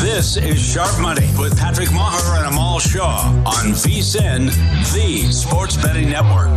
This is Sharp Money with Patrick Meagher and Amal Shah on VSIN, the Sports Betting Network.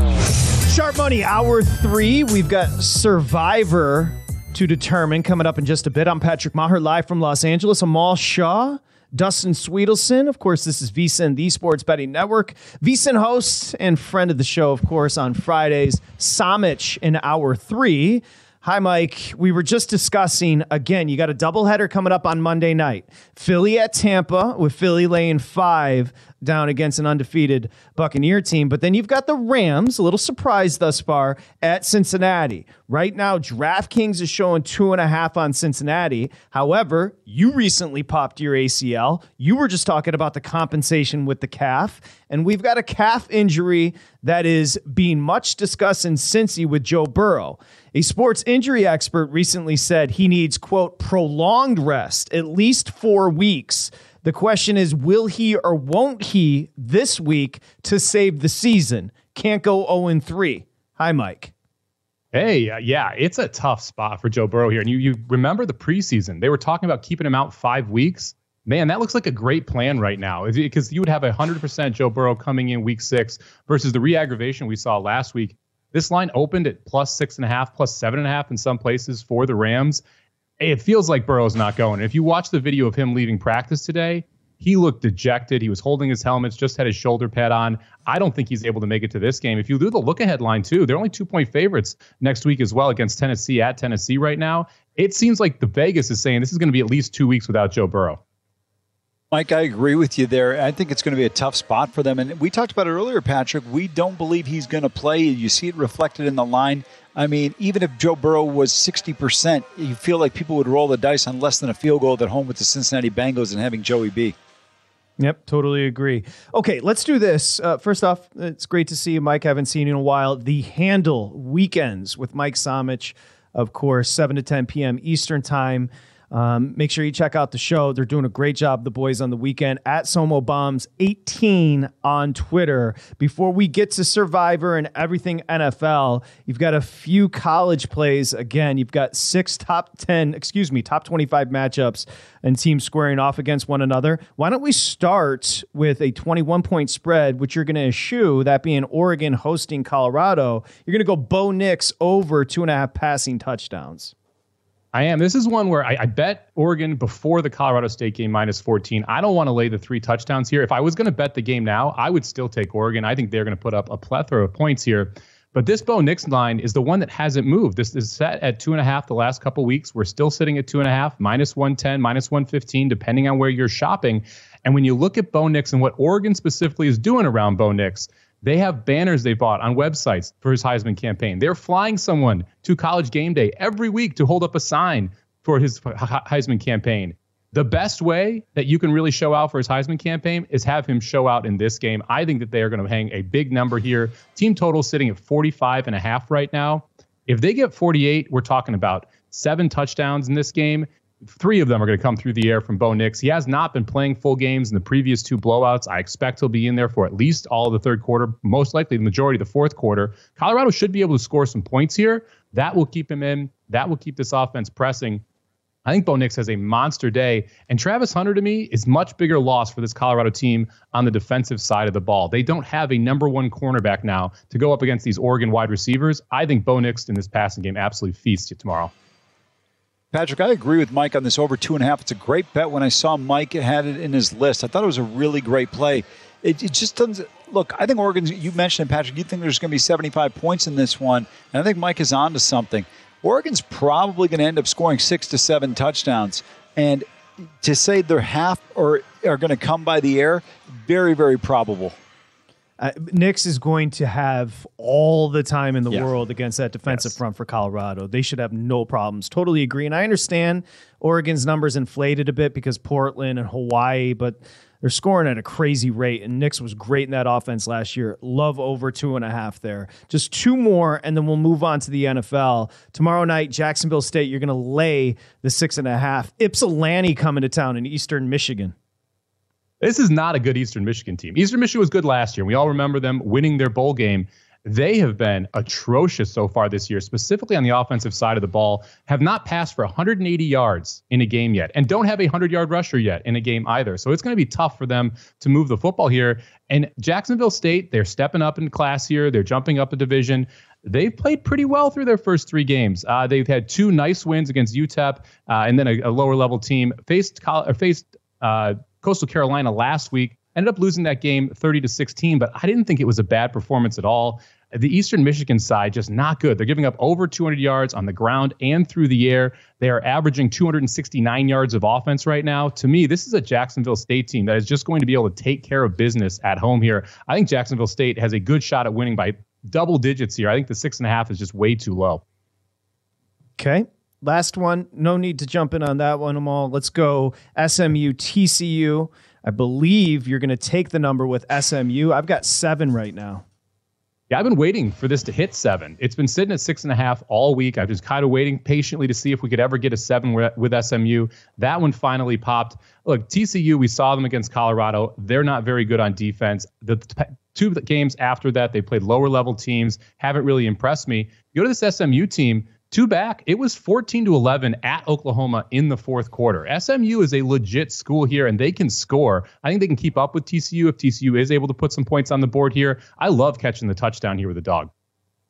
Sharp Money, hour three. We've got Survivor to determine coming up in just a bit. I'm Patrick Meagher, live from Los Angeles. Amal Shah, Dustin Swedelson. Of course, this is VSIN, the Sports Betting Network. VSIN host and friend of the show, of course, on Fridays, Somich in hour three. Hi, Mike. We were just discussing again, you got a doubleheader coming up on Monday night. Philly at Tampa with Philly laying five down against an undefeated Buccaneer team. But then you've got the Rams, a little surprise thus far, at Cincinnati. Right now, DraftKings is showing two and a half on Cincinnati. However, you recently popped your ACL. You were just talking about the compensation with the calf. And we've got a calf injury that is being much discussed in Cincy with Joe Burrow. A sports injury expert recently said he needs, quote, prolonged rest, at least four weeks the question is, will he or won't he this week to save the season? Can't go 0 3. Hi, Mike. Hey, uh, yeah, it's a tough spot for Joe Burrow here. And you, you remember the preseason, they were talking about keeping him out five weeks. Man, that looks like a great plan right now because you would have a 100% Joe Burrow coming in week six versus the re aggravation we saw last week. This line opened at plus six and a half, plus seven and a half in some places for the Rams it feels like Burrow's not going. If you watch the video of him leaving practice today, he looked dejected. He was holding his helmets, just had his shoulder pad on. I don't think he's able to make it to this game. If you do the look ahead line, too, they're only two point favorites next week as well against Tennessee at Tennessee right now. It seems like the Vegas is saying this is going to be at least two weeks without Joe Burrow. Mike, I agree with you there. I think it's going to be a tough spot for them. And we talked about it earlier, Patrick. We don't believe he's going to play. You see it reflected in the line. I mean, even if Joe Burrow was 60%, you feel like people would roll the dice on less than a field goal at home with the Cincinnati Bengals and having Joey B. Yep, totally agree. Okay, let's do this. Uh, first off, it's great to see you, Mike. Haven't seen you in a while. The Handle Weekends with Mike Somich, of course, 7 to 10 p.m. Eastern Time. Um, make sure you check out the show. They're doing a great job, the boys on the weekend at Somo Bombs 18 on Twitter. Before we get to Survivor and everything NFL, you've got a few college plays. Again, you've got six top 10, excuse me, top 25 matchups and teams squaring off against one another. Why don't we start with a 21 point spread, which you're going to eschew, that being Oregon hosting Colorado? You're going to go Bo Nix over two and a half passing touchdowns. I am. This is one where I, I, bet Oregon before the Colorado State game minus 14. I don't want to lay the three touchdowns here. If I was going to bet the game now, I would still take Oregon. I think they're going to put up a plethora of points here. But this Bo Nix line is the one that hasn't moved. This is set at two and a half the last couple weeks. We're still sitting at two and a half, minus 110, minus 115, depending on where you're shopping. And when you look at Bo Nix and what Oregon specifically is doing around Bo Nix, they have banners they bought on websites for his Heisman campaign. They're flying someone to college game day every week to hold up a sign for his Heisman campaign. The best way that you can really show out for his Heisman campaign is have him show out in this game. I think that they are going to hang a big number here. Team total sitting at 45 and a half right now. If they get 48, we're talking about seven touchdowns in this game three of them are going to come through the air from Bo Nix. He has not been playing full games in the previous two blowouts. I expect he'll be in there for at least all of the third quarter, most likely the majority of the fourth quarter. Colorado should be able to score some points here. That will keep him in. That will keep this offense pressing. I think Bo Nix has a monster day. And Travis Hunter, to me, is much bigger loss for this Colorado team on the defensive side of the ball. They don't have a number one cornerback now to go up against these Oregon wide receivers. I think Bo Nix in this passing game absolutely feasts tomorrow. Patrick, I agree with Mike on this over two and a half. It's a great bet. When I saw Mike had it in his list, I thought it was a really great play. It, it just doesn't look. I think Oregon. You mentioned it, Patrick. You think there's going to be 75 points in this one, and I think Mike is on to something. Oregon's probably going to end up scoring six to seven touchdowns. And to say they're half or are going to come by the air, very, very probable. Uh, Nix is going to have all the time in the yeah. world against that defensive yes. front for Colorado. They should have no problems. Totally agree. And I understand Oregon's numbers inflated a bit because Portland and Hawaii, but they're scoring at a crazy rate, and Nix was great in that offense last year. Love over two and a half there. Just two more, and then we'll move on to the NFL. Tomorrow night, Jacksonville State, you're going to lay the six and a half. Ypsilanti coming to town in Eastern Michigan. This is not a good Eastern Michigan team. Eastern Michigan was good last year. We all remember them winning their bowl game. They have been atrocious so far this year, specifically on the offensive side of the ball, have not passed for 180 yards in a game yet, and don't have a 100 yard rusher yet in a game either. So it's going to be tough for them to move the football here. And Jacksonville State, they're stepping up in class here, they're jumping up a division they've played pretty well through their first three games. Uh, they've had two nice wins against UTEP uh, and then a, a, lower level team. Faced faced uh, Coastal Carolina last week. Ended up losing that game 30 to 16, but I didn't think it was a bad performance at all. The Eastern Michigan side just not good. They're giving up over 200 yards on the ground and through the air. They are averaging 269 yards of offense right now. To me, this is a Jacksonville State team that is just going to be able to take care of business at home here. I think Jacksonville State has a good shot at winning by double digits here. I think the six and a half is just way too low. Okay. Last one. No need to jump in on that one, Amal. Let's go SMU TCU. I believe you're going to take the number with SMU. I've got seven right now. Yeah, I've been waiting for this to hit seven. It's been sitting at six and a half all week. I've just kind of waiting patiently to see if we could ever get a seven with SMU. That one finally popped. Look, TCU, we saw them against Colorado. They're not very good on defense. The two games after that, they played lower level teams, haven't really impressed me. Go to this SMU team, Two back, it was 14 to 11 at Oklahoma in the fourth quarter. SMU is a legit school here, and they can score. I think they can keep up with TCU if TCU is able to put some points on the board here. I love catching the touchdown here with a dog.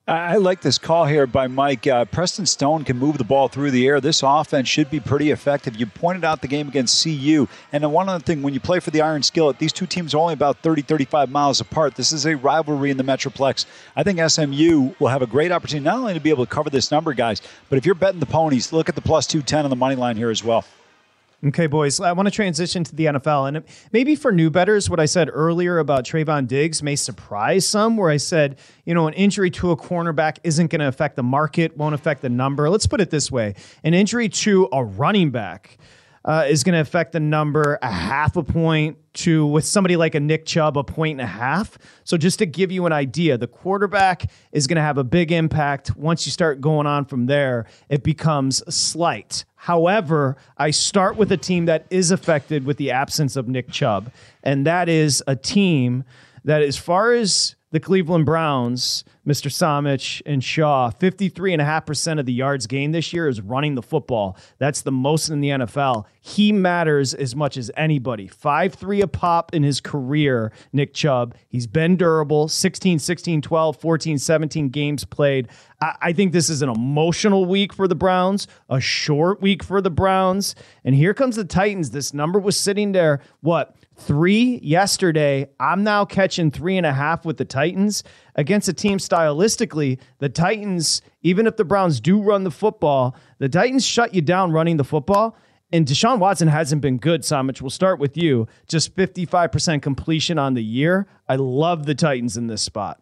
I like this call here by Mike. Uh, Preston Stone can move the ball through the air. This offense should be pretty effective. You pointed out the game against CU. And one other thing, when you play for the Iron Skillet, these two teams are only about 30, 35 miles apart. This is a rivalry in the Metroplex. I think SMU will have a great opportunity not only to be able to cover this number, guys, but if you're betting the ponies, look at the plus 210 on the money line here as well. Okay, boys, I want to transition to the NFL. And maybe for new betters, what I said earlier about Trevon Diggs may surprise some, where I said, you know, an injury to a cornerback isn't going to affect the market, won't affect the number. Let's put it this way an injury to a running back uh, is going to affect the number a half a point to with somebody like a Nick Chubb a point and a half. So just to give you an idea, the quarterback is going to have a big impact. Once you start going on from there, it becomes slight. However, I start with a team that is affected with the absence of Nick Chubb, and that is a team that, as far as the Cleveland Browns, Mr. Somich and Shah, 53.5% of the yards gained this year is running the football. That's the most in the NFL. He matters as much as anybody. 5 3 a pop in his career, Nick Chubb. He's been durable 16, 16, 12, 14, 17 games played. I, I think this is an emotional week for the Browns, a short week for the Browns. And here comes the Titans. This number was sitting there, what? Three yesterday. I'm now catching three and a half with the Titans against a team stylistically. The Titans, even if the Browns do run the football, the Titans shut you down running the football. And Deshaun Watson hasn't been good, Somich. We'll start with you. Just 55% completion on the year. I love the Titans in this spot.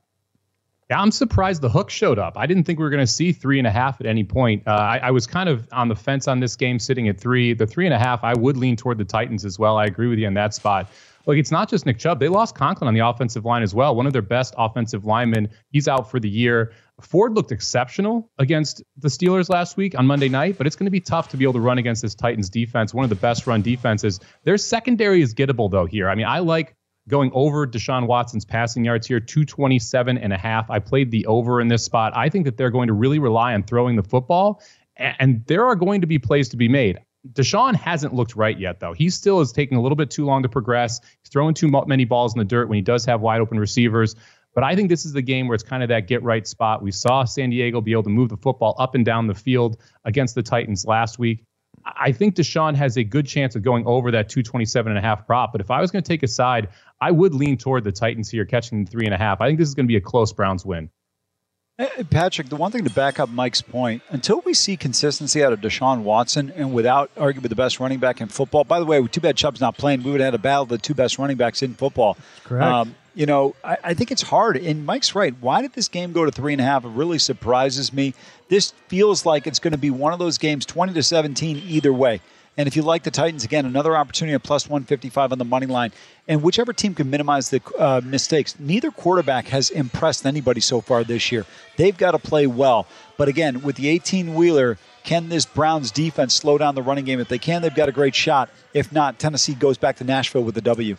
I'm surprised the hook showed up. I didn't think we were going to see three and a half at any point. Uh, I, I, was kind of on the fence on this game, sitting at three. The three and a half, I would lean toward the Titans as well. I agree with you on that spot. look, it's not just Nick Chubb. They lost Conklin on the offensive line as well. One of their best offensive linemen. He's out for the year. Ford looked exceptional against the Steelers last week on Monday night, but it's going to be tough to be able to run against this Titans defense, one of the best run defenses. Their secondary is gettable, though, here. I mean, I like going over Deshaun Watson's passing yards here, 227 and a half. I played the over in this spot. I think that they're going to really rely on throwing the football, and there are going to be plays to be made. Deshaun hasn't looked right yet, though. He still is taking a little bit too long to progress. He's throwing too many balls in the dirt when he does have wide open receivers. But I think this is the game where it's kind of that get right spot. We saw San Diego be able to move the football up and down the field against the Titans last week. I think Deshaun has a good chance of going over that 227 and a half prop. But if I was going to take a side, I would lean toward the Titans here, catching three and a half. I think this is going to be a close Browns win. Patrick, the one thing to back up Mike's point, until we see consistency out of Deshaun Watson and without arguably the best running back in football, by the way, too bad Chubb's not playing, we would have had a battle of the two best running backs in football. Correct. Um, you know, I, I, think it's hard. And Mike's right. Why did this game go to three and a half? It really surprises me. This feels like it's going to be one of those games, 20 to 17, either way. And if you like the Titans, again, another opportunity at plus 155 on the money line. And whichever team can minimize the uh, mistakes, neither quarterback has impressed anybody so far this year. They've got to play well. But again, with the 18 wheeler, can this Browns defense slow down the running game? If they can, they've got a great shot. If not, Tennessee goes back to Nashville with the W.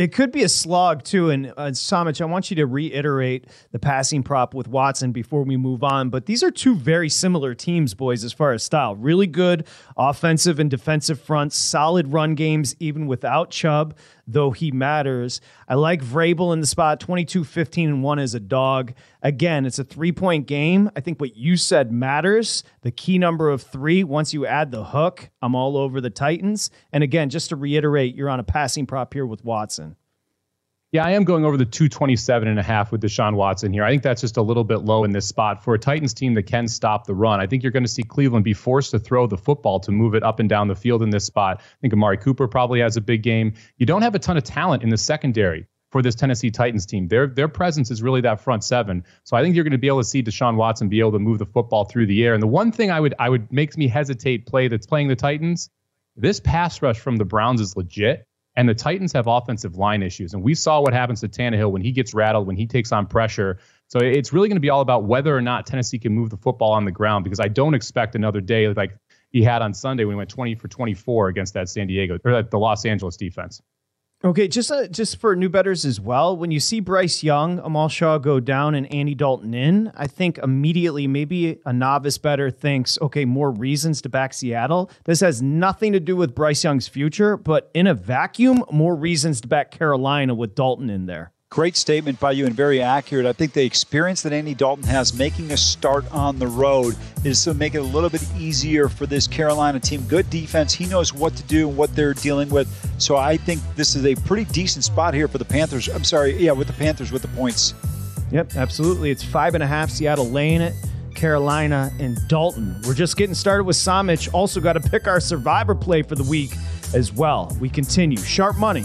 It could be a slog too. And uh, Somich, I want you to reiterate the passing prop with Watson before we move on. But these are two very similar teams, boys, as far as style. Really good offensive and defensive fronts, solid run games, even without Chubb though he matters. I like Vrabel in the spot 22, 15, and 1 as a dog. Again, it's a three point game. I think what you said matters. The key number of three, once you add the hook, I'm all over the Titans. And again, just to reiterate, you're on a passing prop here with Watson. Yeah, I am going over the 227 and a half with Deshaun Watson here. I think that's just a little bit low in this spot for a Titans team that can stop the run. I think you're going to see Cleveland be forced to throw the football to move it up and down the field in this spot. I think Amari Cooper probably has a big game. You don't have a ton of talent in the secondary for this Tennessee Titans team. Their their presence is really that front seven. So I think you're going to be able to see Deshaun Watson be able to move the football through the air. And the one thing I would I would makes me hesitate play that's playing the Titans, this pass rush from the Browns is legit. And the Titans have offensive line issues. And we saw what happens to Tannehill when he gets rattled, when he takes on pressure. So it's really going to be all about whether or not Tennessee can move the football on the ground because I don't expect another day like he had on Sunday when he went 20 for 24 against that San Diego or the Los Angeles defense. Okay, just uh, just for new betters as well. When you see Bryce Young, Amal Shah go down, and Andy Dalton in, I think immediately maybe a novice better thinks, okay, more reasons to back Seattle. This has nothing to do with Bryce Young's future, but in a vacuum, more reasons to back Carolina with Dalton in there. Great statement by you and very accurate. I think the experience that Andy Dalton has making a start on the road is to make it a little bit easier for this Carolina team. Good defense. He knows what to do and what they're dealing with. So I think this is a pretty decent spot here for the Panthers. I'm sorry, yeah, with the Panthers with the points. Yep, absolutely. It's five and a half. Seattle it. Carolina and Dalton. We're just getting started with Samich. Also got to pick our survivor play for the week as well. We continue. Sharp money.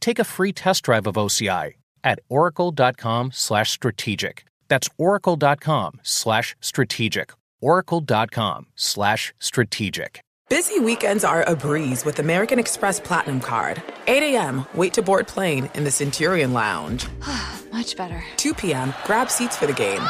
take a free test drive of OCI at oracle.com/strategic. That's oracle.com/strategic. oracle.com/strategic. Busy weekends are a breeze with American Express Platinum Card. 8 a.m., wait to board plane in the Centurion Lounge. Much better. 2 p.m., grab seats for the game.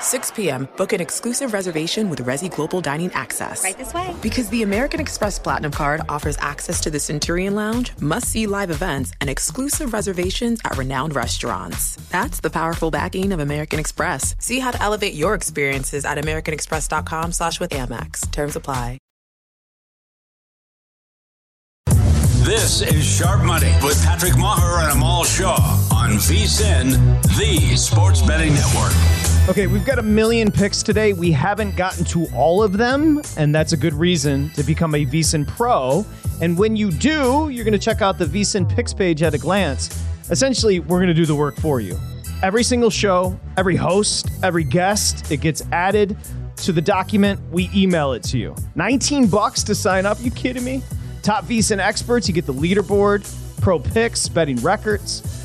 6 p.m., book an exclusive reservation with Resy Global Dining Access. Right this way. Because the American Express Platinum Card offers access to the Centurion Lounge, must see live events, and exclusive reservations at renowned restaurants. That's the powerful backing of American Express. See how to elevate your experiences at AmericanExpress.com slash with Amex. Terms apply. This is Sharp Money with Patrick Meagher and Amal Shah on VSIN, the sports betting network. Okay, we've got a million picks today. We haven't gotten to all of them, and that's a good reason to become a VSIN Pro. And when you do, you're going to check out the VSIN picks page at a glance. Essentially, we're going to do the work for you. Every single show, every host, every guest, it gets added to the document. We email it to you. 19 bucks to sign up. You kidding me? Top VSIN experts, you get the leaderboard, pro picks, betting records,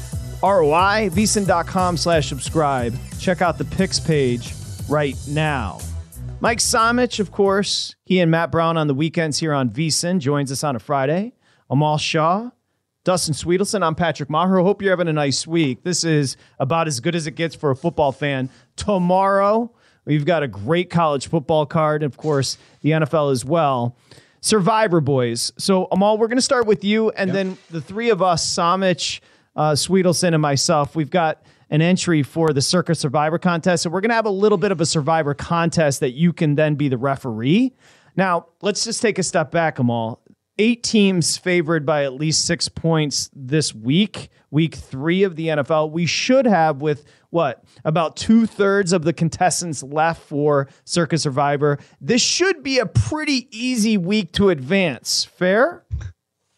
ROI, VSIN.com slash subscribe. Check out the picks page right now. Mike Somich, of course, he and Matt Brown on the weekends here on VSIN joins us on a Friday. Amal Shah, Dustin Swedelson, I'm Patrick Meagher. Hope you're having a nice week. This is about as good as it gets for a football fan. Tomorrow, we've got a great college football card, and of course, the NFL as well. Survivor boys. So Amal, we're going to start with you, and yep. then the three of us, Somich, uh, Swedelson, and myself, we've got an entry for the Circa Survivor contest. So we're going to have a little bit of a Survivor contest that you can then be the referee. Now, let's just take a step back, Amal. Eight teams favored by at least six points this week, week three of the NFL. We should have, with what, about two thirds of the contestants left for Circa Survivor. This should be a pretty easy week to advance. Fair?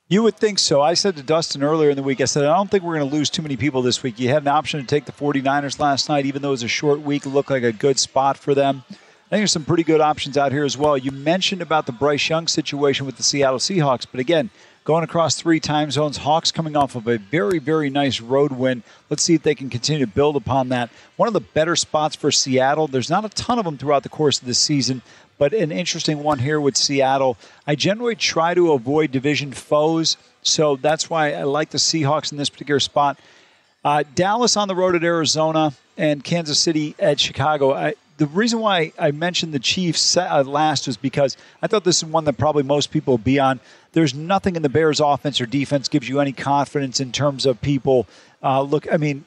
You would think so. I said to Dustin earlier in the week, I said, I don't think we're going to lose too many people this week. You had an option to take the 49ers last night, even though it was a short week, looked like a good spot for them. I think there's some pretty good options out here as well. You mentioned about the Bryce Young situation with the Seattle Seahawks, but again, going across three time zones, Hawks coming off of a very, very nice road win. Let's see if they can continue to build upon that. One of the better spots for Seattle, there's not a ton of them throughout the course of the season, but an interesting one here with Seattle. I generally try to avoid division foes, so that's why I like the Seahawks in this particular spot. Uh, Dallas on the road at Arizona and Kansas City at Chicago. I, the reason why I mentioned the Chiefs uh, last was because I thought this is one that probably most people will be on. There's nothing in the Bears' offense or defense gives you any confidence in terms of people. Uh, look, I mean,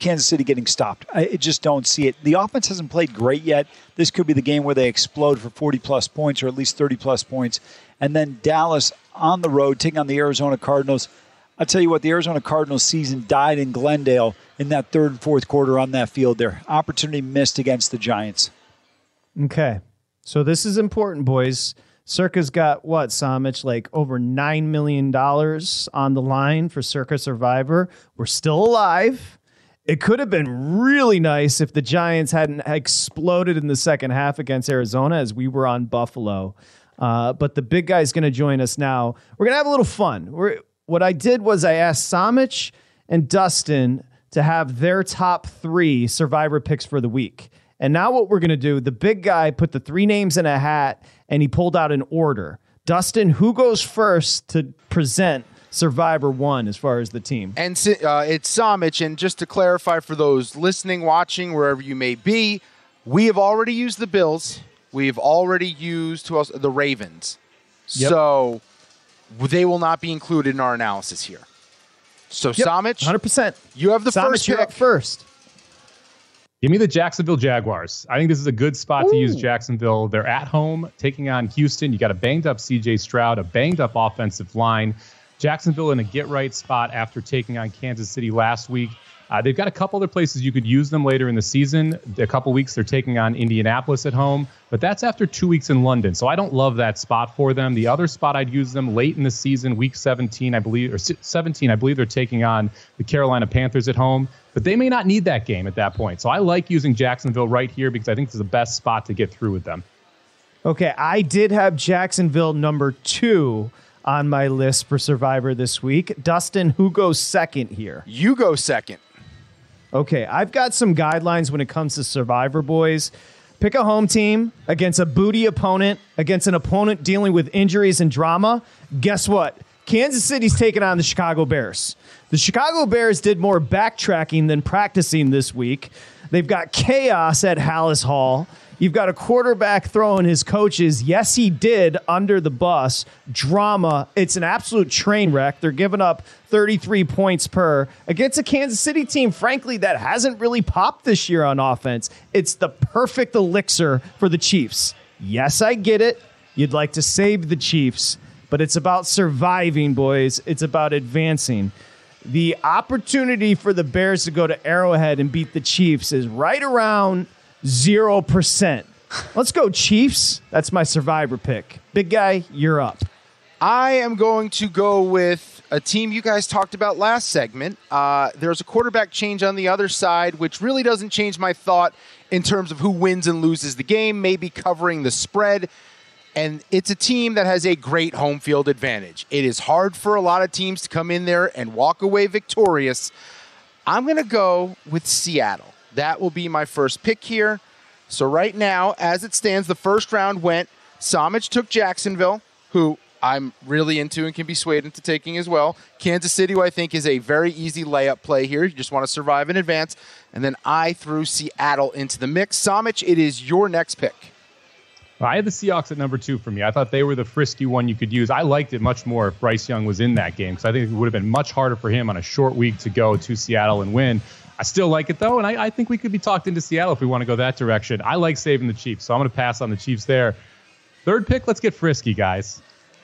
Kansas City getting stopped. I just don't see it. The offense hasn't played great yet. This could be the game where they explode for 40 plus points or at least 30 plus points. And then Dallas on the road taking on the Arizona Cardinals. I'll tell you what, the Arizona Cardinals season died in Glendale in that third and fourth quarter on that field there. Opportunity missed against the Giants. Okay. So this is important, boys. Circa's got what, Somich, like over $9 million on the line for Circa Survivor. We're still alive. It could have been really nice if the Giants hadn't exploded in the second half against Arizona as we were on Buffalo. Uh, but the big guy's going to join us now. We're going to have a little fun. We're what I did was I asked Somich and Dustin to have their top three survivor picks for the week. And now what we're going to do, the big guy put the three names in a hat and he pulled out an order. Dustin, who goes first to present Survivor one as far as the team? And uh, it's Somich. And just to clarify for those listening, watching, wherever you may be, we have already used the Bills. We've already used who else? The Ravens. Yep. So they will not be included in our analysis here. So yep, Somich, 100%. You have the Somich, first pick. Up first. Give me the Jacksonville Jaguars. I think this is a good spot Ooh. to use Jacksonville. They're at home taking on Houston. You got a banged up CJ Stroud, a banged up offensive line. Jacksonville in a get right spot after taking on Kansas City last week. Uh, they've got a couple other places you could use them later in the season. A couple weeks they're taking on Indianapolis at home, but that's after two weeks in London. So I don't love that spot for them. The other spot I'd use them late in the season, week 17, I believe, or 17, I believe they're taking on the Carolina Panthers at home, but they may not need that game at that point. So I like using Jacksonville right here because I think this is the best spot to get through with them. Okay, I did have Jacksonville number two on my list for Survivor this week. Dustin, who goes second here? You go second. Okay, I've got some guidelines when it comes to Survivor Boys. Pick a home team against a booty opponent, against an opponent dealing with injuries and drama. Guess what? Kansas City's taking on the Chicago Bears. The Chicago Bears did more backtracking than practicing this week. They've got chaos at Halas Hall. You've got a quarterback throwing his coaches. Yes, he did under the bus. Drama. It's an absolute train wreck. They're giving up 33 points per against a Kansas City team, frankly, that hasn't really popped this year on offense. It's the perfect elixir for the Chiefs. Yes, I get it. You'd like to save the Chiefs, but it's about surviving, boys. It's about advancing. The opportunity for the Bears to go to Arrowhead and beat the Chiefs is right around 0%. Let's go, Chiefs. That's my survivor pick. Big guy, you're up. I am going to go with a team you guys talked about last segment. Uh, there's a quarterback change on the other side, which really doesn't change my thought in terms of who wins and loses the game, maybe covering the spread. And it's a team that has a great home field advantage. It is hard for a lot of teams to come in there and walk away victorious. I'm going to go with Seattle. That will be my first pick here. So right now, as it stands, the first round went. Somich took Jacksonville, who I'm really into and can be swayed into taking as well. Kansas City, who I think is a very easy layup play here. You just want to survive in advance. And then I threw Seattle into the mix. Somich, it is your next pick. I had the Seahawks at number two for me. I thought they were the frisky one you could use. I liked it much more if Bryce Young was in that game because I think it would have been much harder for him on a short week to go to Seattle and win. I still like it though, and I, I, think we could be talked into Seattle if we want to go that direction. I like saving the Chiefs, so I'm going to pass on the Chiefs there. Third pick, let's get frisky, guys.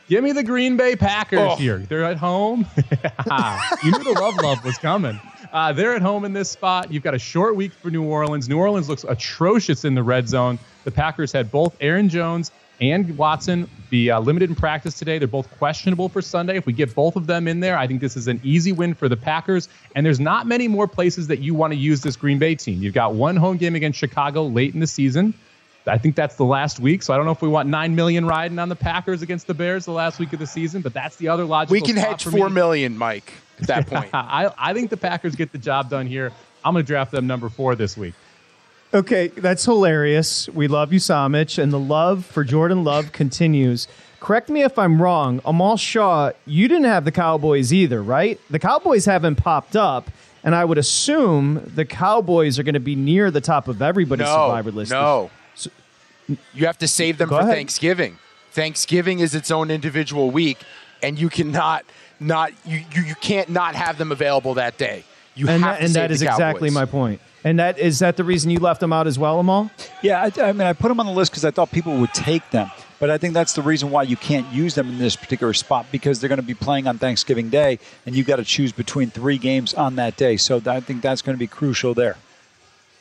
Give me the Green Bay Packers oh. here. They're at home. you knew the love love was coming. Uh, they're at home in this spot. You've got a short week for New Orleans. New Orleans looks atrocious in the red zone. The Packers had both Aaron Jones and Watson be uh, limited in practice today. They're both questionable for Sunday. If we get both of them in there, I think this is an easy win for the Packers. And there's not many more places that you want to use this Green Bay team. You've got one home game against Chicago late in the season. I think that's the last week. So I don't know if we want nine million riding on the Packers against the Bears the last week of the season, but that's the other logical. We can hedge four million, Mike. At that point, I, I think the Packers get the job done here. I'm going to draft them number four this week. Okay, that's hilarious. We love you, Somich, and the love for Jordan Love continues. Correct me if I'm wrong. Amal Shah, you didn't have the Cowboys either, right? The Cowboys haven't popped up, and I would assume the Cowboys are going to be near the top of everybody's no, survivor list. No, so, you have to save them for ahead. Thanksgiving. Thanksgiving is its own individual week, and you cannot not you you, you can't not have them available that day. You and have that, and that is exactly my point. And that is that the reason you left them out as well, Amal? Yeah, I, I mean, I put them on the list because I thought people would take them. But I think that's the reason why you can't use them in this particular spot because they're going to be playing on Thanksgiving Day, and you've got to choose between three games on that day. So I think that's going to be crucial there.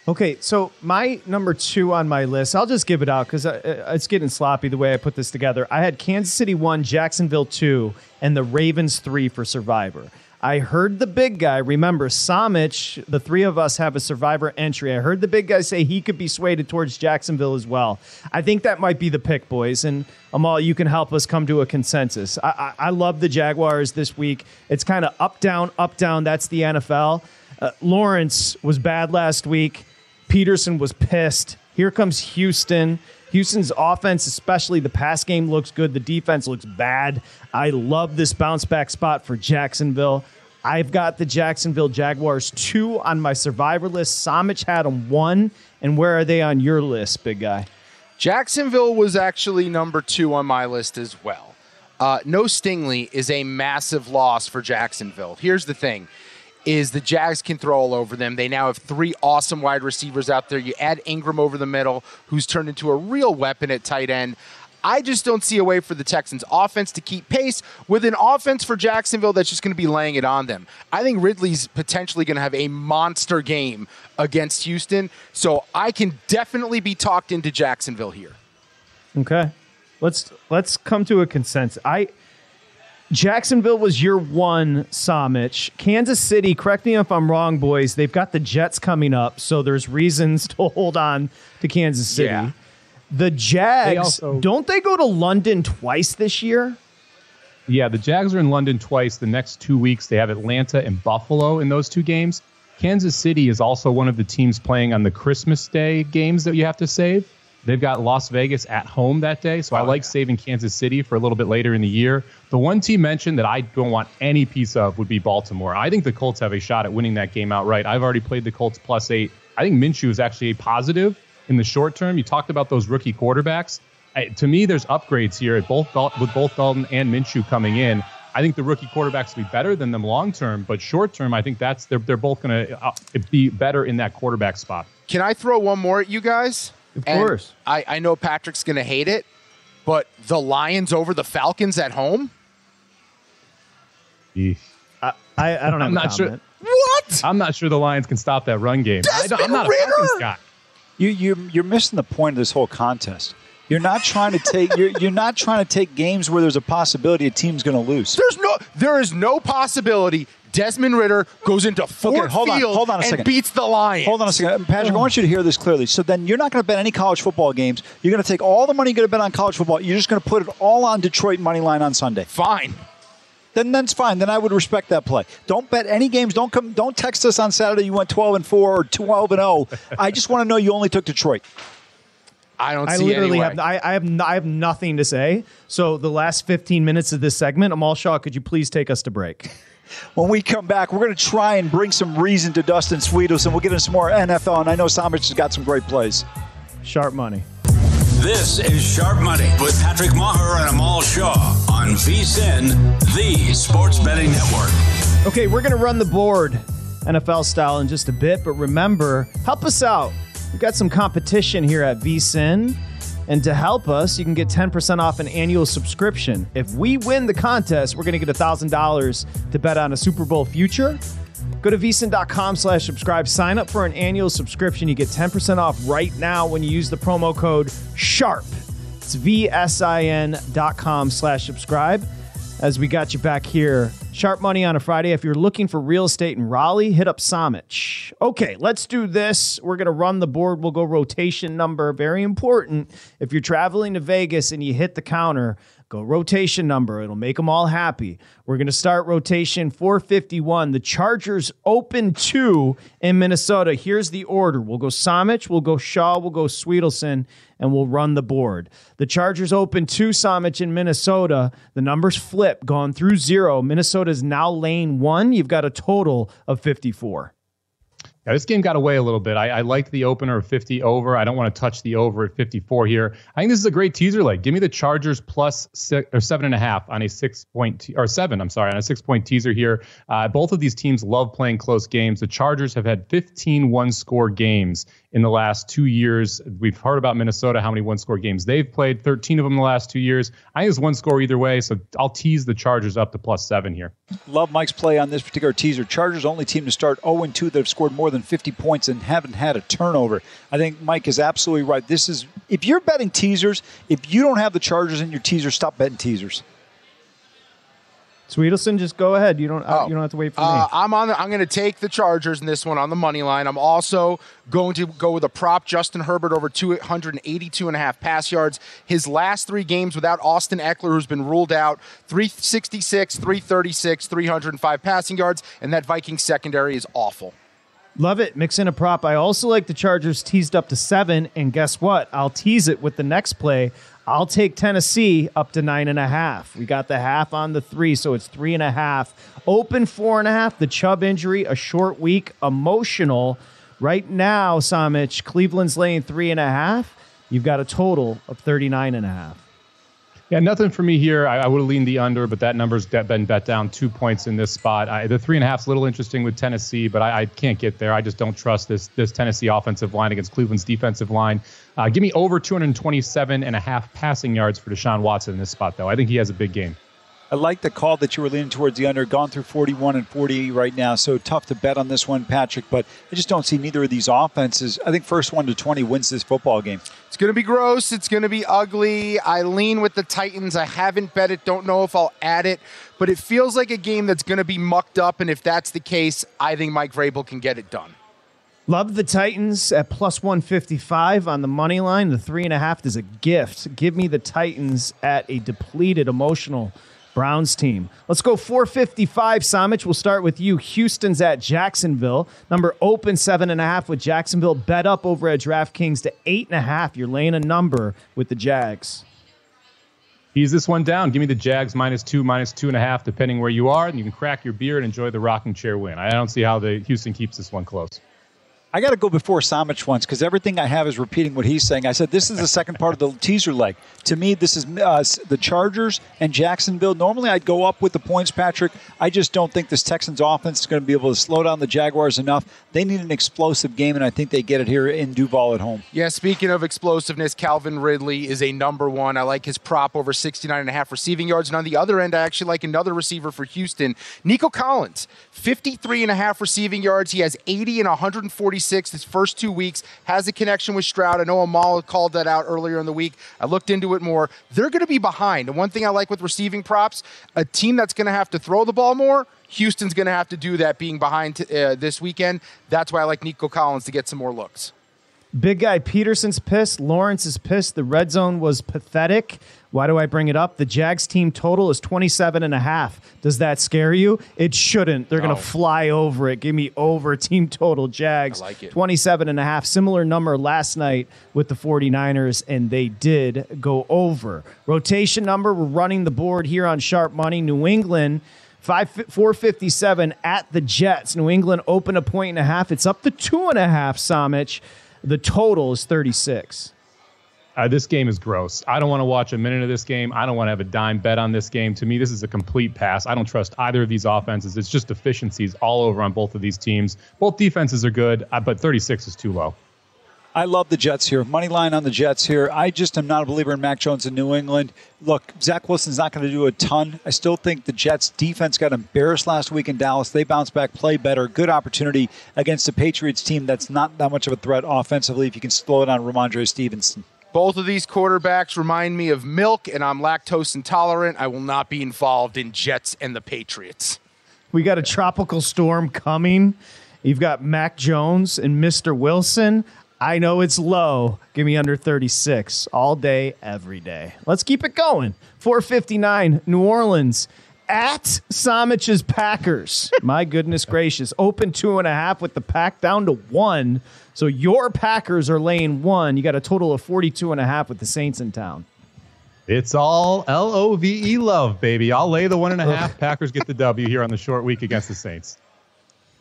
Okay, so my number two on my list, I'll just give it out because uh, uh, it's getting sloppy the way I put this together. I had Kansas City one, Jacksonville two, and the Ravens three for Survivor. I heard the big guy. Remember, Somich, the three of us have a survivor entry. I heard the big guy say he could be swayed towards Jacksonville as well. I think that might be the pick, boys. And Amal, you can help us come to a consensus. I, I, I love the Jaguars this week. It's kind of up, down, up, down. That's the NFL. Uh, Lawrence was bad last week. Pederson was pissed. Here comes Houston. Houston's offense, especially the pass game, looks good. The defense looks bad. I love this bounce back spot for Jacksonville. I've got the Jacksonville Jaguars two on my survivor list. Somich had them one. And where are they on your list, big guy? Jacksonville was actually number two on my list as well. Uh, no Stingley is a massive loss for Jacksonville. Here's the thing is the Jags can throw all over them. They now have three awesome wide receivers out there. You add Ingram over the middle, who's turned into a real weapon at tight end. I just don't see a way for the Texans offense to keep pace with an offense for Jacksonville that's just going to be laying it on them. I think Ridley's potentially going to have a monster game against Houston, so I can definitely be talked into Jacksonville here. Okay. Let's let's come to a consensus. I Jacksonville was your one, Somich. Kansas City, correct me if I'm wrong, boys. They've got the Jets coming up, so there's reasons to hold on to Kansas City. Yeah. The Jags, also- don't they go to London twice this year? Yeah, the Jags are in London twice. The next two weeks, they have Atlanta and Buffalo in those two games. Kansas City is also one of the teams playing on the Christmas Day games that you have to save. They've got Las Vegas at home that day, so I oh, like saving Kansas City for a little bit later in the year. The one team mentioned that I don't want any piece of would be Baltimore. I think the Colts have a shot at winning that game outright. I've already played the Colts plus eight. I think Minshew is actually a positive in the short term. You talked about those rookie quarterbacks. I, to me, there's upgrades here at both Dal- with both Dalton and Minshew coming in. I think the rookie quarterbacks will be better than them long term, but short term, I think that's they're they're both going to uh, be better in that quarterback spot. Can I throw one more at you guys? Of And course. I, I know Patrick's going to hate it, but the Lions over the Falcons at home? I, I, I don't have I'm a not sure. What? I'm not sure the Lions can stop that run game. I don't, I'm not a Desmond Falcons guy. You you you're missing the point of this whole contest. You're not trying to take you're you're not trying to take games where there's a possibility a team's going to lose. There's no there is no possibility Desmond Ridder goes into Ford Okay, hold on, Field hold on a and second. beats the Lions. Hold on a second, Patrick. I want you to hear this clearly. So then, you're not going to bet any college football games. You're going to take all the money you're going to bet on college football. You're just going to put it all on Detroit money line on Sunday. Fine. Then that's fine. Then I would respect that play. Don't bet any games. Don't come. Don't text us on Saturday. You went 12 and four or 12 and 0. I just want to know you only took Detroit. I don't I see literally any have I, I have n- I have nothing to say. So the last 15 minutes of this segment, Amal Shah, could you please take us to break? When we come back, we're going to try and bring some reason to Dustin Sweetos, and we'll get into some more NFL. And I know Samich has got some great plays. Sharp money. This is Sharp Money with Patrick Meagher and Amal Shah on VSIN, the sports betting network. Okay, we're going to run the board NFL style in just a bit, but remember, help us out. We've got some competition here at VSIN. And to help us, you can get 10% off an annual subscription. If we win the contest, we're going to get $1,000 to bet on a Super Bowl future. Go to vsin.com slash subscribe. Sign up for an annual subscription. You get 10% off right now when you use the promo code SHARP. It's vsin.com slash subscribe. As we got you back here, sharp money on a Friday. If you're looking for real estate in Raleigh, hit up Somich. Okay, let's do this. We're going to run the board. We'll go rotation number. Very important. If you're traveling to Vegas and you hit the counter, go rotation number. It'll make them all happy. We're going to start rotation 451. The Chargers open two in Minnesota. Here's the order. We'll go Somich, we'll go Shah, we'll go Swedelson, and we'll run the board. The Chargers open two Somich in Minnesota. The numbers flip, gone through zero. Minnesota is now lane one. You've got a total of 54. Yeah, this game got away a little bit. I, I like the opener of 50 over. I don't want to touch the over at 54 here. I think this is a great teaser leg. Give me the Chargers plus six or seven and a half on a six point te- or seven. I'm sorry, on a six point teaser here. Uh, both of these teams love playing close games. The Chargers have had 15 one score games in the last two years. We've heard about Minnesota, how many one score games they've played, 13 of them in the last two years. I think it's one score either way. So I'll tease the Chargers up to plus seven here. Love Mike's play on this particular teaser. Chargers only team to start 0 2 that have scored more 50 points and haven't had a turnover. I think Mike is absolutely right. This is if you're betting teasers, if you don't have the Chargers in your teaser, stop betting teasers. Swedelson, just go ahead. You don't uh, you don't have to wait for me. Uh, I'm on. The, I'm going to take the Chargers in this one on the money line. I'm also going to go with a prop. Justin Herbert over 282 and a half pass yards. His last three games without Austin Ekeler, who's been ruled out, 366, 336, 305 passing yards, and that Viking secondary is awful. Love it. Mix in a prop. I also like the Chargers teased up to seven. And guess what? I'll tease it with the next play. I'll take Tennessee up to nine and a half. We got the half on the three, so it's three and a half. Open four and a half. The Chubb injury, a short week, emotional. Right now, Somich, Cleveland's laying three and a half. You've got a total of 39 and a half. Yeah, nothing for me here. I, I would have leaned the under, but that number's been bet down two points in this spot. I, the three and a half's a little interesting with Tennessee, but I, I, can't get there. I just don't trust this this Tennessee offensive line against Cleveland's defensive line. Uh, give me over 227 and a half passing yards for Deshaun Watson in this spot, though. I think he has a big game. I like the call that you were leaning towards the under. Gone through 41 and 40 right now, so tough to bet on this one, Patrick. But I just don't see neither of these offenses. I think first one to 20 wins this football game. It's going to be gross. It's going to be ugly. I lean with the Titans. I haven't bet it. Don't know if I'll add it, but it feels like a game that's going to be mucked up. And if that's the case, I think Mike Vrabel can get it done. Love the Titans at plus 155 on the money line. The three and a half is a gift. Give me the Titans at a depleted emotional Browns team. Let's go 455. Somich, we'll start with you. Houston's at Jacksonville. Number open seven and a half with Jacksonville. Bet up over at DraftKings to eight and a half. You're laying a number with the Jags. Ease this one down. Give me the Jags minus two, minus two and a half, depending where you are, and you can crack your beer and enjoy the rocking chair win. I don't see how the Houston keeps this one close. I got to go before Somich once because everything I have is repeating what he's saying. I said this is the second part of the teaser leg. To me, this is uh, the Chargers and Jacksonville. Normally, I'd go up with the points, Patrick. I just don't think this Texans offense is going to be able to slow down the Jaguars enough. They need an explosive game, and I think they get it here in Duval at home. Yeah, speaking of explosiveness, Calvin Ridley is a number one. I like his prop over 69 and a half receiving yards. And on the other end, I actually like another receiver for Houston, Nico Collins, 53 and a half receiving yards. He has 80 and 146 his first two weeks, has a connection with Stroud. I know Amal called that out earlier in the week. I looked into it more. They're going to be behind. And one thing I like with receiving props, a team that's going to have to throw the ball more Houston's going to have to do that being behind uh, this weekend. That's why I like Nico Collins to get some more looks. Big guy Pederson's pissed. Lawrence is pissed. The red zone was pathetic. Why do I bring it up? The Jags team total is 27 and a half. Does that scare you? It shouldn't. They're no. going to fly over it. Give me over team total Jags. I like it. 27 and a half. Similar number last night with the 49ers and they did go over. Rotation number, we're running the board here on Sharp Money. New England Five, 457 at the Jets. New England open a point and a half. It's up to two and a half, Somich. The total is 36. Uh, this game is gross. I don't want to watch a minute of this game. I don't want to have a dime bet on this game. To me, this is a complete pass. I don't trust either of these offenses. It's just deficiencies all over on both of these teams. Both defenses are good, uh, but 36 is too low. I love the Jets here. Money line on the Jets here. I just am not a believer in Mac Jones in New England. Look, Zach Wilson's not going to do a ton. I still think the Jets defense got embarrassed last week in Dallas. They bounce back, play better. Good opportunity against a Patriots team that's not that much of a threat offensively if you can slow down Rhamondre Stevenson. Both of these quarterbacks remind me of milk, and I'm lactose intolerant. I will not be involved in Jets and the Patriots. We got a tropical storm coming. You've got Mac Jones and Mr. Wilson. I know it's low. Give me under 36 all day, every day. Let's keep it going. 459, New Orleans at Somich's Packers. My goodness gracious. Open two and a half with the pack down to one. So your Packers are laying one. You got a total of 42 and a half with the Saints in town. It's all L O V E love, baby. I'll lay the one and a half. Packers get the W here on the short week against the Saints.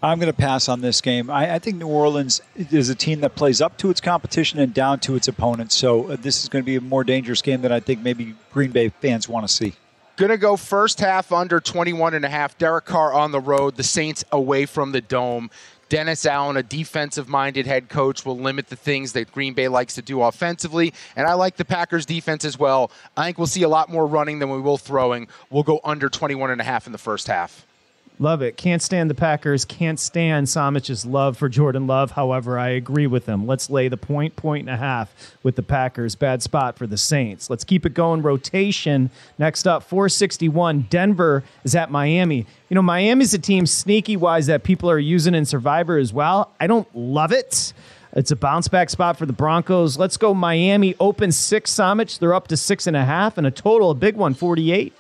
I'm going to pass on this game. I, I, think New Orleans is a team that plays up to its competition and down to its opponents. So uh, this is going to be a more dangerous game than I think maybe Green Bay fans want to see. Going to go first half under 21 and a half. Derek Carr on the road. The Saints away from the dome. Dennis Allen, a defensive minded head coach, will limit the things that Green Bay likes to do offensively. And I like the Packers defense as well. I think we'll see a lot more running than we will throwing. We'll go under 21 and a half in the first half. Love it. Can't stand the Packers. Can't stand Somich's love for Jordan Love. However, I agree with him. Let's lay the point, point and a half with the Packers. Bad spot for the Saints. Let's keep it going. Rotation. Next up, 461. Denver is at Miami. You know, Miami's a team sneaky wise that people are using in Survivor as well. I don't love it. It's a bounce back spot for the Broncos. Let's go Miami. Open six Samich. They're up to six and a half and a total, a big one, 48.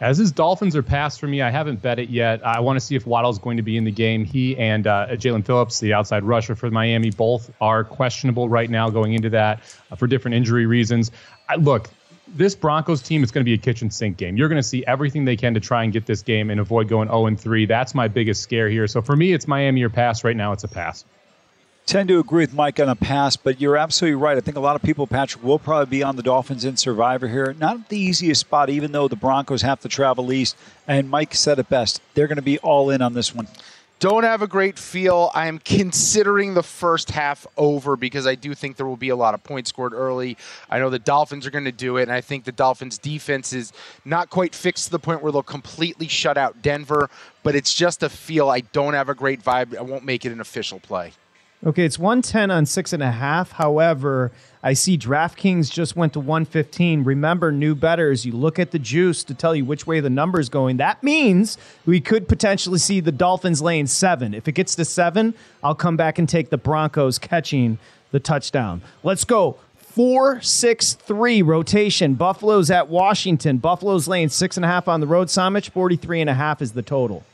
As his Dolphins are passed for me, I haven't bet it yet. I want to see if Waddle's going to be in the game. He and uh, Jaelan Phillips, the outside rusher for Miami, both are questionable right now going into that uh, for different injury reasons. I, look, this Broncos team is going to be a kitchen sink game. You're going to see everything they can to try and get this game and avoid going 0 and 3. That's my biggest scare here. So for me, it's Miami or pass. Right now, it's a pass. Tend to agree with Mike on a pass, but you're absolutely right. I think a lot of people, Patrick, will probably be on the Dolphins in Survivor here. Not the easiest spot, even though the Broncos have to travel east. And Mike said it best. They're going to be all in on this one. Don't have a great feel. I am considering the first half over because I do think there will be a lot of points scored early. I know the Dolphins are going to do it, and I think the Dolphins' defense is not quite fixed to the point where they'll completely shut out Denver, but it's just a feel. I don't have a great vibe. I won't make it an official play. Okay, it's 110 on six and a half. However, I see DraftKings just went to 115. Remember, new betters, you look at the juice to tell you which way the number is going. That means we could potentially see the Dolphins laying seven. If it gets to seven, I'll come back and take the Broncos catching the touchdown. Let's go. Four, six, three rotation. Buffalo's at Washington. Buffalo's laying six and a half on the road. Somich, 43 and a half is the total.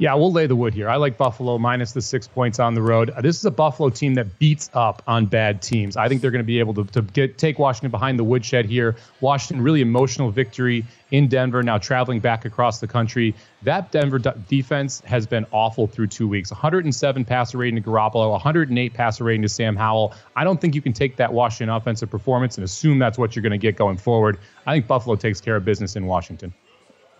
Yeah, we'll lay the wood here. I like Buffalo minus the six points on the road. This is a Buffalo team that beats up on bad teams. I think they're going to be able to, to get take Washington behind the woodshed here. Washington really emotional victory in Denver. Now traveling back across the country. That Denver d- defense has been awful through two weeks. 107 passer rating to Garoppolo, 108 passer rating to Sam Howell. I don't think you can take that Washington offensive performance and assume that's what you're going to get going forward. I think Buffalo takes care of business in Washington.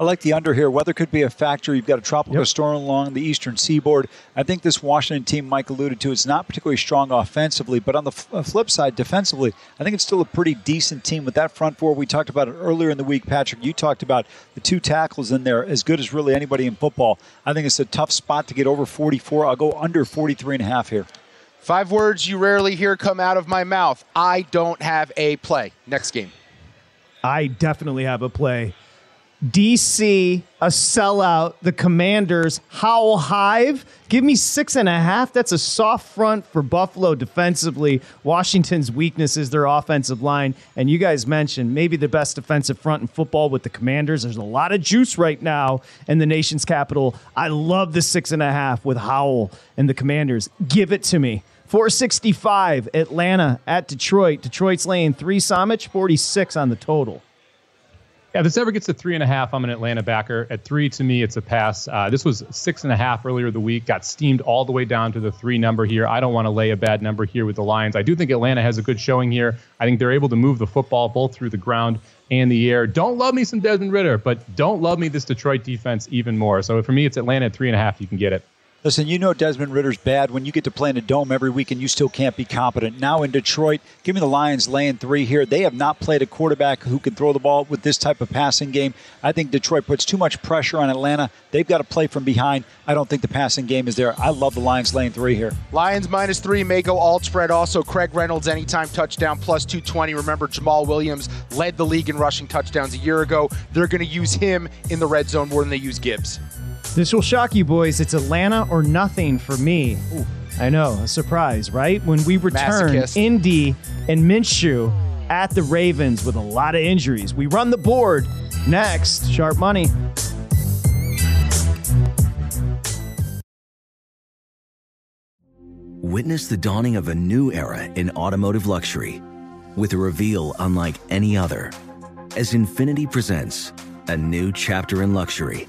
I like the under here. Weather could be a factor. You've got a tropical yep. storm along the eastern seaboard. I think this Washington team Mike alluded to, it's not particularly strong offensively, but on the f- uh, flip side, defensively, I think it's still a pretty decent team with that front four. We talked about it earlier in the week, Patrick. You talked about the two tackles in there, as good as really anybody in football. I think it's a tough spot to get over 44. I'll go under 43 and a half here. Five words you rarely hear come out of my mouth. I don't have a play. Next game. I definitely have a play. DC, a sellout, the Commanders, Howl Hive. Give me six and a half. That's a soft front for Buffalo defensively. Washington's weakness is their offensive line. And you guys mentioned maybe the best defensive front in football with the Commanders. There's a lot of juice right now in the nation's capital. I love the six and a half with Howell and the Commanders. Give it to me. 465 Atlanta at Detroit. Detroit's laying three Somich, 46 on the total. Yeah, this ever gets to three and a half, I'm an Atlanta backer. At three, to me, it's a pass. Uh, this was six and a half earlier the week, got steamed all the way down to the three number here. I don't want to lay a bad number here with the Lions. I do think Atlanta has a good showing here. I think they're able to move the football both through the ground and the air. Don't love me some Desmond Ridder, but don't love me this Detroit defense even more. So for me, it's Atlanta at three and a half. You can get it. Listen, you know Desmond Ridder's bad when you get to play in a dome every week and you still can't be competent. Now in Detroit, give me the Lions laying three here. They have not played a quarterback who can throw the ball with this type of passing game. I think Detroit puts too much pressure on Atlanta. They've got to play from behind. I don't think the passing game is there. I love the Lions laying three here. Lions minus three may go alt spread. Also, Craig Reynolds anytime touchdown plus 220. Remember, Jamaal Williams led the league in rushing touchdowns a year ago. They're going to use him in the red zone more than they use Gibbs. This will shock you, boys. It's Atlanta or nothing for me. Ooh. I know, a surprise, right? When we return, Masochist. Indy and Minshew at the Ravens with a lot of injuries. We run the board next. Sharp money. Witness the dawning of a new era in automotive luxury with a reveal unlike any other as Infiniti presents a new chapter in luxury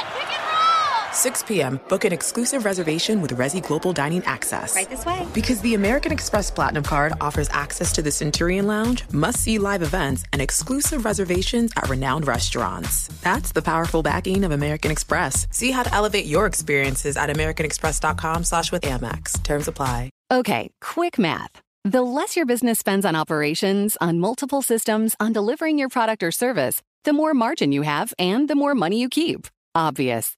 6 p.m., book an exclusive reservation with Resy Global Dining Access. Right this way. Because the American Express Platinum Card offers access to the Centurion Lounge, must see live events, and exclusive reservations at renowned restaurants. That's the powerful backing of American Express. See how to elevate your experiences at AmericanExpress.com slash with Amex. Terms apply. Okay, quick math. The less your business spends on operations, on multiple systems, on delivering your product or service, the more margin you have and the more money you keep. Obvious.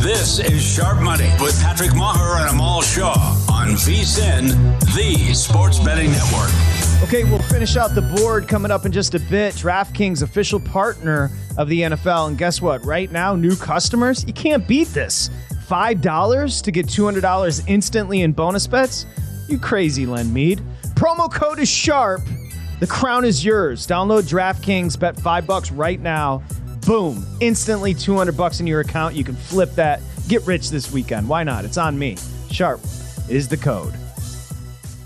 This is Sharp Money with Patrick Meagher and Amal Shah on VSIN, the sports betting network. Okay, we'll finish out the board coming up in just a bit. DraftKings, official partner of the NFL. And guess what? Right now, new customers, you can't beat this. $5 to get $200 instantly in bonus bets? You crazy, Len Mead. Promo code is SHARP. The crown is yours. Download DraftKings, bet 5 bucks right now. Boom, instantly 200 bucks in your account. You can flip that. Get rich this weekend. Why not? It's on me. Sharp is the code.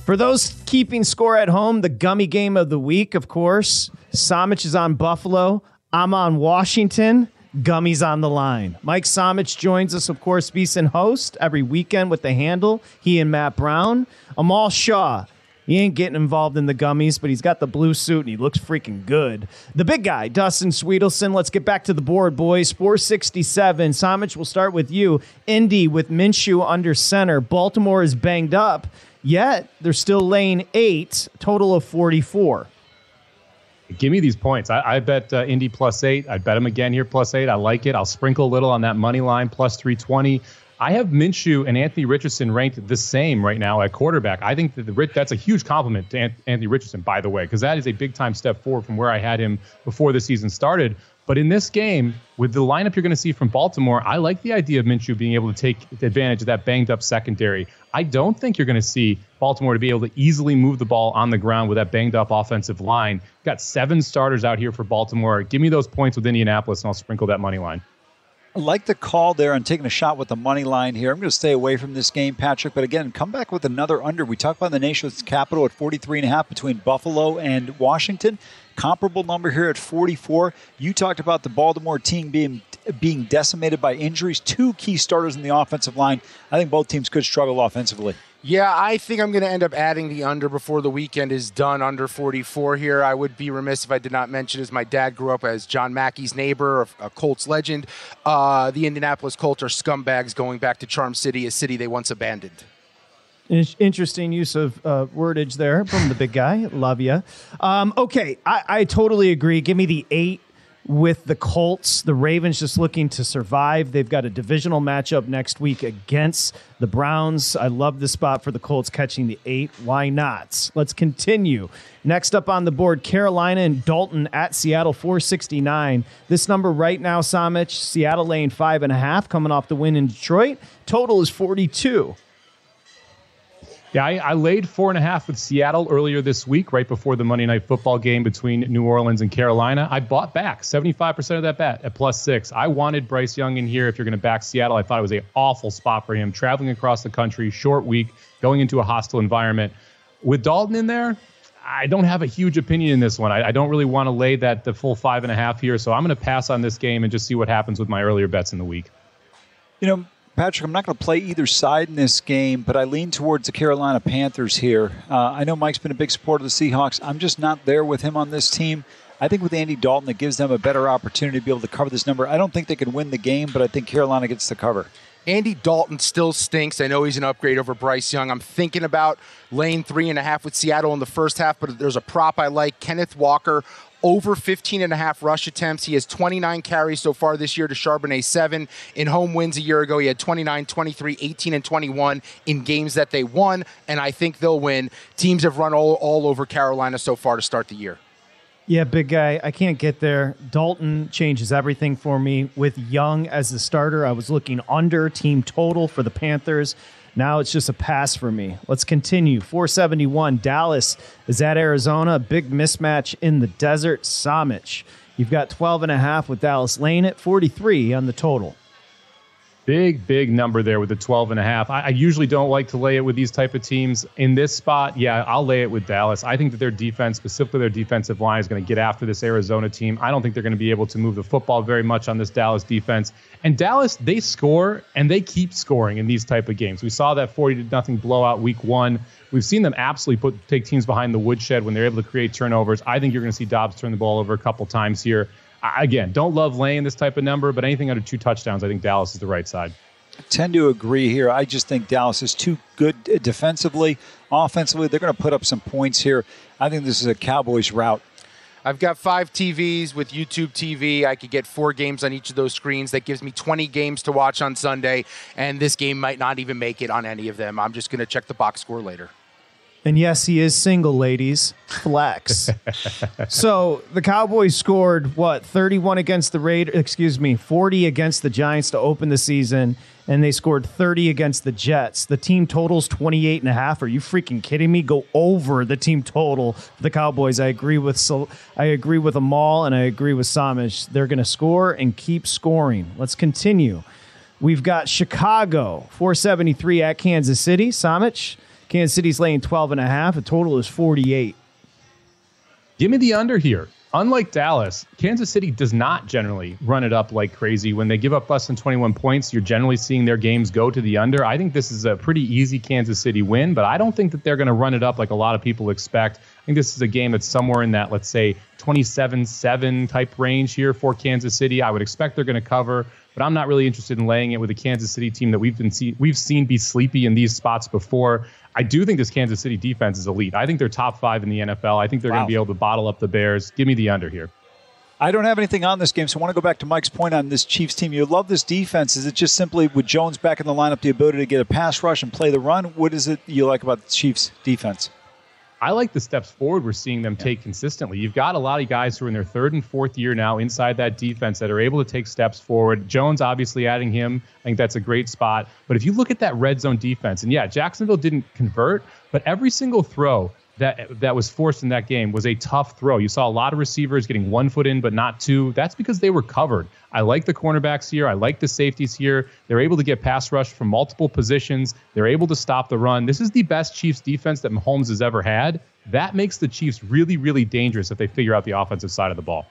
For those keeping score at home, the gummy game of the week, of course. Somich is on Buffalo. I'm on Washington. Gummies on the line. Mike Somich joins us, of course, VSIN host every weekend with the handle. He and Matt Brown. Amal Shah. He ain't getting involved in the gummies, but he's got the blue suit and he looks freaking good. The big guy, Dustin Swedelson. Let's get back to the board, boys. 467. Somich, we'll start with you. Indy with Minshew under center. Baltimore is banged up, yet they're still laying eight, total of 44. Give me these points. I, I bet uh, Indy plus eight. I bet him again here plus eight. I like it. I'll sprinkle a little on that money line plus 320. I have Minshew and Anthony Richardson ranked the same right now at quarterback. I think that the, that's a huge compliment to Anthony Richardson, by the way, because that is a big time step forward from where I had him before the season started. But in this game, with the lineup you're going to see from Baltimore, I like the idea of Minshew being able to take advantage of that banged up secondary. I don't think you're going to see Baltimore to be able to easily move the ball on the ground with that banged up offensive line. Got seven starters out here for Baltimore. Give me those points with Indianapolis, and I'll sprinkle that money line. Like the call there on taking a shot with the money line here. I'm going to stay away from this game, Patrick. But again, come back with another under. We talked about the nation's capital at 43 and a half between Buffalo and Washington. Comparable number here at 44. You talked about the Baltimore team being being decimated by injuries. Two key starters in the offensive line. I think both teams could struggle offensively. Yeah, I think I'm going to end up adding the under before the weekend is done, under 44 here. I would be remiss if I did not mention, as my dad grew up as John Mackey's neighbor, a Colts legend, uh, the Indianapolis Colts are scumbags going back to Charm City, a city they once abandoned. Interesting use of uh, wordage there from the big guy. Love you. Um, okay, I, I totally agree. Give me the eight with the Colts. The Ravens just looking to survive. They've got a divisional matchup next week against the Browns. I love the spot for the Colts catching the eight. Why not? Let's continue. Next up on the board, Carolina and Dalton at Seattle, 469. This number right now, Somich, Seattle lane five and a half, coming off the win in Detroit. Total is 42. Yeah, I, I, laid four and a half with Seattle earlier this week, right before the Monday Night Football game between New Orleans and Carolina. I bought back 75% of that bet at plus six. I wanted Bryce Young in here if you're going to back Seattle. I thought it was an awful spot for him, traveling across the country, short week, going into a hostile environment. With Dalton in there, I don't have a huge opinion in this one. I, I don't really want to lay that the full five and a half here, so I'm going to pass on this game and just see what happens with my earlier bets in the week. You know, Patrick, I'm not going to play either side in this game, but I lean towards the Carolina Panthers here. Uh, I know Mike's been a big supporter of the Seahawks. I'm just not there with him on this team. I think with Andy Dalton, it gives them a better opportunity to be able to cover this number. I don't think they can win the game, but I think Carolina gets the cover. Andy Dalton still stinks. I know he's an upgrade over Bryce Young. I'm thinking about lane three and a half with Seattle in the first half, but there's a prop I like. Kenneth Walker over 15 and a half rush attempts. He has 29 carries so far this year to Charbonnet 7. In home wins a year ago, he had 29, 23, 18, and 21 in games that they won, and I think they'll win. Teams have run all, all over Carolina so far to start the year. Yeah, big guy. I can't get there. Dalton changes everything for me. With Young as the starter, I was looking under team total for the Panthers. Now it's just a pass for me. Let's continue. 471. Dallas is at Arizona. Big mismatch in the desert. Somich. You've got 12 and a half with Dallas laying at 43 on the total. Big, big number there with the 12 and a half. I, I, usually don't like to lay it with these type of teams. In this spot, yeah, I'll lay it with Dallas. I think that their defense, specifically their defensive line, is going to get after this Arizona team. I don't think they're going to be able to move the football very much on this Dallas defense. And Dallas, they score and they keep scoring in these type of games. We saw that 40 to nothing blowout week one. We've seen them absolutely put take teams behind the woodshed when they're able to create turnovers. I think you're going to see Dobbs turn the ball over a couple times here again, don't love laying this type of number, but anything under two touchdowns, I think Dallas is the right side. I tend to agree here. I just think Dallas is too good uh, defensively. Offensively, they're going to put up some points here. I think this is a Cowboys route. I've got five TVs with YouTube TV. I could get four games on each of those screens. That gives me 20 games to watch on Sunday, and this game might not even make it on any of them. I'm just going to check the box score later. And yes, he is single, ladies. Flex. so the Cowboys scored what 31 against the Raiders, excuse me, 40 against the Giants to open the season, and they scored 30 against the Jets. The team totals 28 and a half. Are you freaking kidding me? Go over the team total for the Cowboys. I agree with I agree with Amal and I agree with Somich. They're going to score and keep scoring. Let's continue. We've got Chicago 473 at Kansas City. Somich Kansas City's laying 12 and a half. The total is 48. Give me the under here. Unlike Dallas, Kansas City does not generally run it up like crazy. When they give up less than 21 points, you're generally seeing their games go to the under. I think this is a pretty easy Kansas City win, but I don't think that they're going to run it up like a lot of people expect. I think this is a game that's somewhere in that, let's say, 27 7 type range here for Kansas City. I would expect they're going to cover but I'm not really interested in laying it with a Kansas City team that we've been see, we've seen be sleepy in these spots before. I do think this Kansas City defense is elite. I think they're top five in the NFL. I think they're wow. going to be able to bottle up the Bears. Give me the under here. I don't have anything on this game, so I want to go back to Mike's point on this Chiefs team. You love this defense. Is it just simply with Jones back in the lineup, the ability to get a pass rush and play the run? What is it you like about the Chiefs defense? I like the steps forward we're seeing them yeah. take consistently. You've got a lot of guys who are in their third and fourth year now inside that defense that are able to take steps forward. Jones, obviously, adding him, I think that's a great spot. But if you look at that red zone defense, and yeah, Jacksonville didn't convert, but every single throw that that was forced in that game was a tough throw. You saw a lot of receivers getting one foot in, but not two. That's because they were covered. I like the cornerbacks here. I like the safeties here. They're able to get pass rush from multiple positions. They're able to stop the run. This is the best Chiefs defense that Mahomes has ever had. That makes the Chiefs really, really dangerous if they figure out the offensive side of the ball.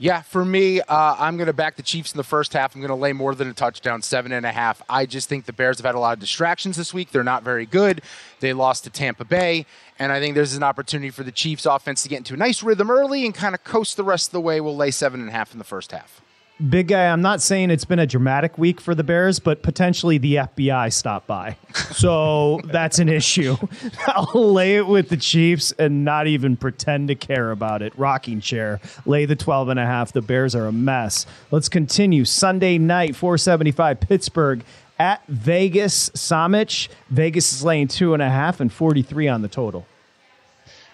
Yeah, for me, uh, I'm going to back the Chiefs in the first half. I'm going to lay more than a touchdown, seven and a half. I just think the Bears have had a lot of distractions this week. They're not very good. They lost to Tampa Bay, and I think there's an opportunity for the Chiefs offense to get into a nice rhythm early and kind of coast the rest of the way. We'll lay seven and a half in the first half. Big guy, I'm not saying it's been a dramatic week for the Bears, but potentially the FBI stopped by. So that's an issue. I'll lay it with the Chiefs and not even pretend to care about it. Rocking chair, lay the 12 and a half. The Bears are a mess. Let's continue. Sunday night, 475 Pittsburgh at Vegas. Somich. Vegas is laying two and a half and 43 on the total.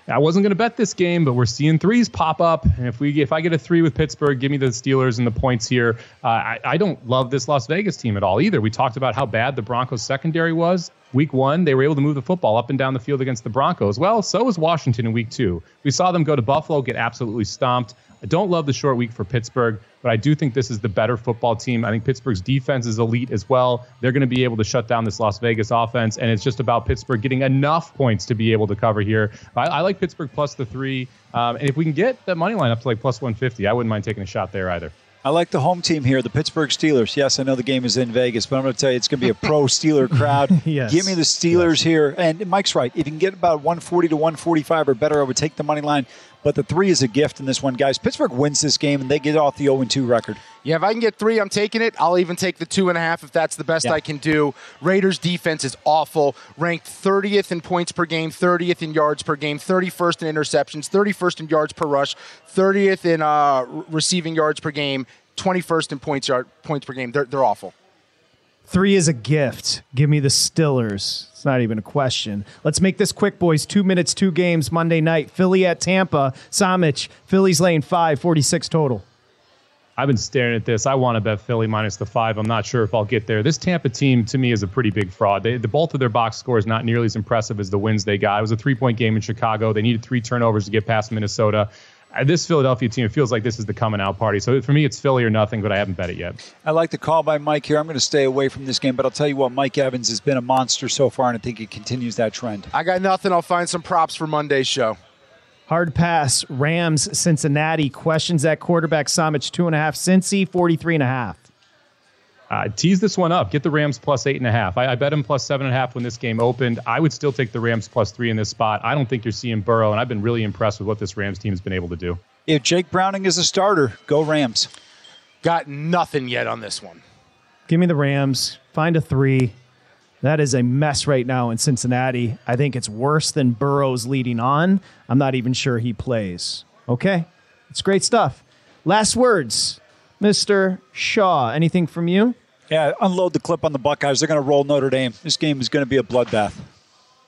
I wasn't going to bet this game, but we're seeing threes pop up. And if we if I get a three with Pittsburgh, give me the Steelers and the points here. Uh, I, I don't love this Las Vegas team at all either. We talked about how bad the Broncos secondary was. Week one, they were able to move the football up and down the field against the Broncos. Well, so was Washington in week two. We saw them go to Buffalo, get absolutely stomped. I don't love the short week for Pittsburgh, but I do think this is the better football team. I think Pittsburgh's defense is elite as well. They're going to be able to shut down this Las Vegas offense, and it's just about Pittsburgh getting enough points to be able to cover here. I, I like Pittsburgh plus the three, um, and if we can get that money line up to like plus 150, I wouldn't mind taking a shot there either. I like the home team here, the Pittsburgh Steelers. Yes, I know the game is in Vegas, but I'm going to tell you it's going to be a pro Steeler crowd. yes. Give me the Steelers yes. here. And Mike's right. If you can get about 140 to 145 or better, I would take the money line. But the three is a gift in this one, guys. Pittsburgh wins this game and they get off the 0 2 record. Yeah, if I can get three, I'm taking it. I'll even take the two and a half if that's the best yeah. I can do. Raiders defense is awful, ranked 30th in points per game, 30th in yards per game, 31st in interceptions, 31st in yards per rush, 30th in uh, receiving yards per game, 21st in points yard points per game. They're they're awful. Three is a gift. Give me the Stillers. It's not even a question. Let's make this quick, boys. Two minutes, two games Monday night. Philly at Tampa. Somich, Philly's lane five, 46 total. I've been staring at this. I want to bet Philly minus the five. I'm not sure if I'll get there. This Tampa team, to me, is a pretty big fraud. They, the both of their box score is not nearly as impressive as the wins they got. It was a three point game in Chicago. They needed three turnovers to get past Minnesota. This Philadelphia team, it feels like this is the coming out party. So for me, it's Philly or nothing, but I haven't bet it yet. I like the call by Mike here. I'm going to stay away from this game, but I'll tell you what, Mike Evans has been a monster so far, and I think he continues that trend. I got nothing. I'll find some props for Monday's show. Hard pass, Rams, Cincinnati. Questions at quarterback, Somich, two and a half. Cincy, 43 and a half. Uh, tease this one up. Get the Rams plus eight and a half. I, I bet him plus seven and a half when this game opened. I would still take the Rams plus three in this spot. I don't think you're seeing Burrow, and I've been really impressed with what this Rams team has been able to do. If Jake Browning is a starter, go Rams. Got nothing yet on this one. Give me the Rams. Find a three. That is a mess right now in Cincinnati. I think it's worse than Burrow's leading on. I'm not even sure he plays. Okay. It's great stuff. Last words, Mr. Shah. Anything from you? Yeah, unload the clip on the Buckeyes. They're going to roll Notre Dame. This game is going to be a bloodbath.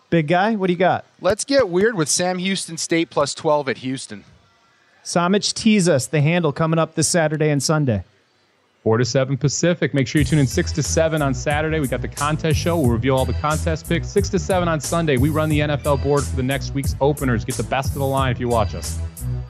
Big guy, what do you got? Let's get weird with Sam Houston State plus 12 at Houston. Somich tease us the handle coming up this Saturday and Sunday. 4 to 7 Pacific. Make sure you tune in 6 to 7 on Saturday. We got the contest show. We'll reveal all the contest picks. 6 to 7 on Sunday. We run the NFL board for the next week's openers. Get the best of the line if you watch us.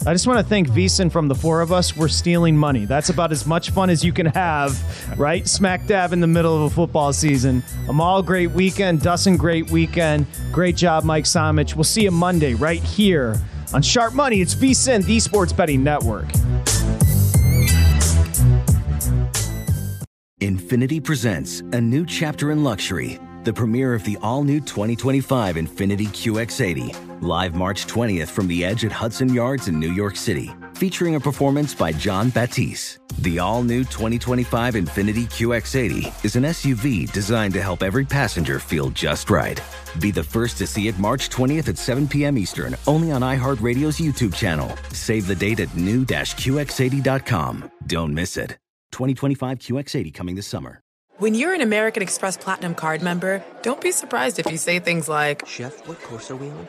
I just want to thank VSIN from the four of us. We're stealing money. That's about as much fun as you can have, right? Smack dab in the middle of a football season. Amal, great weekend. Dustin, great weekend. Great job, Mike Somich. We'll see you Monday right here on Sharp Money. It's VSIN, the Sports Betting Network. Infiniti presents a new chapter in luxury, the premiere of the all new 2025 Infiniti QX80, live March 20th from the edge at Hudson Yards in New York City, featuring a performance by Jon Batiste. The all new 2025 Infiniti QX80 is an SUV designed to help every passenger feel just right. Be the first to see it March 20th at 7 p.m. Eastern, only on iHeartRadio's YouTube channel. Save the date at new-QX80.com. Don't miss it. 2025 QX80 coming this summer. When you're an American Express Platinum card member, don't be surprised if you say things like, Chef, what course are we on?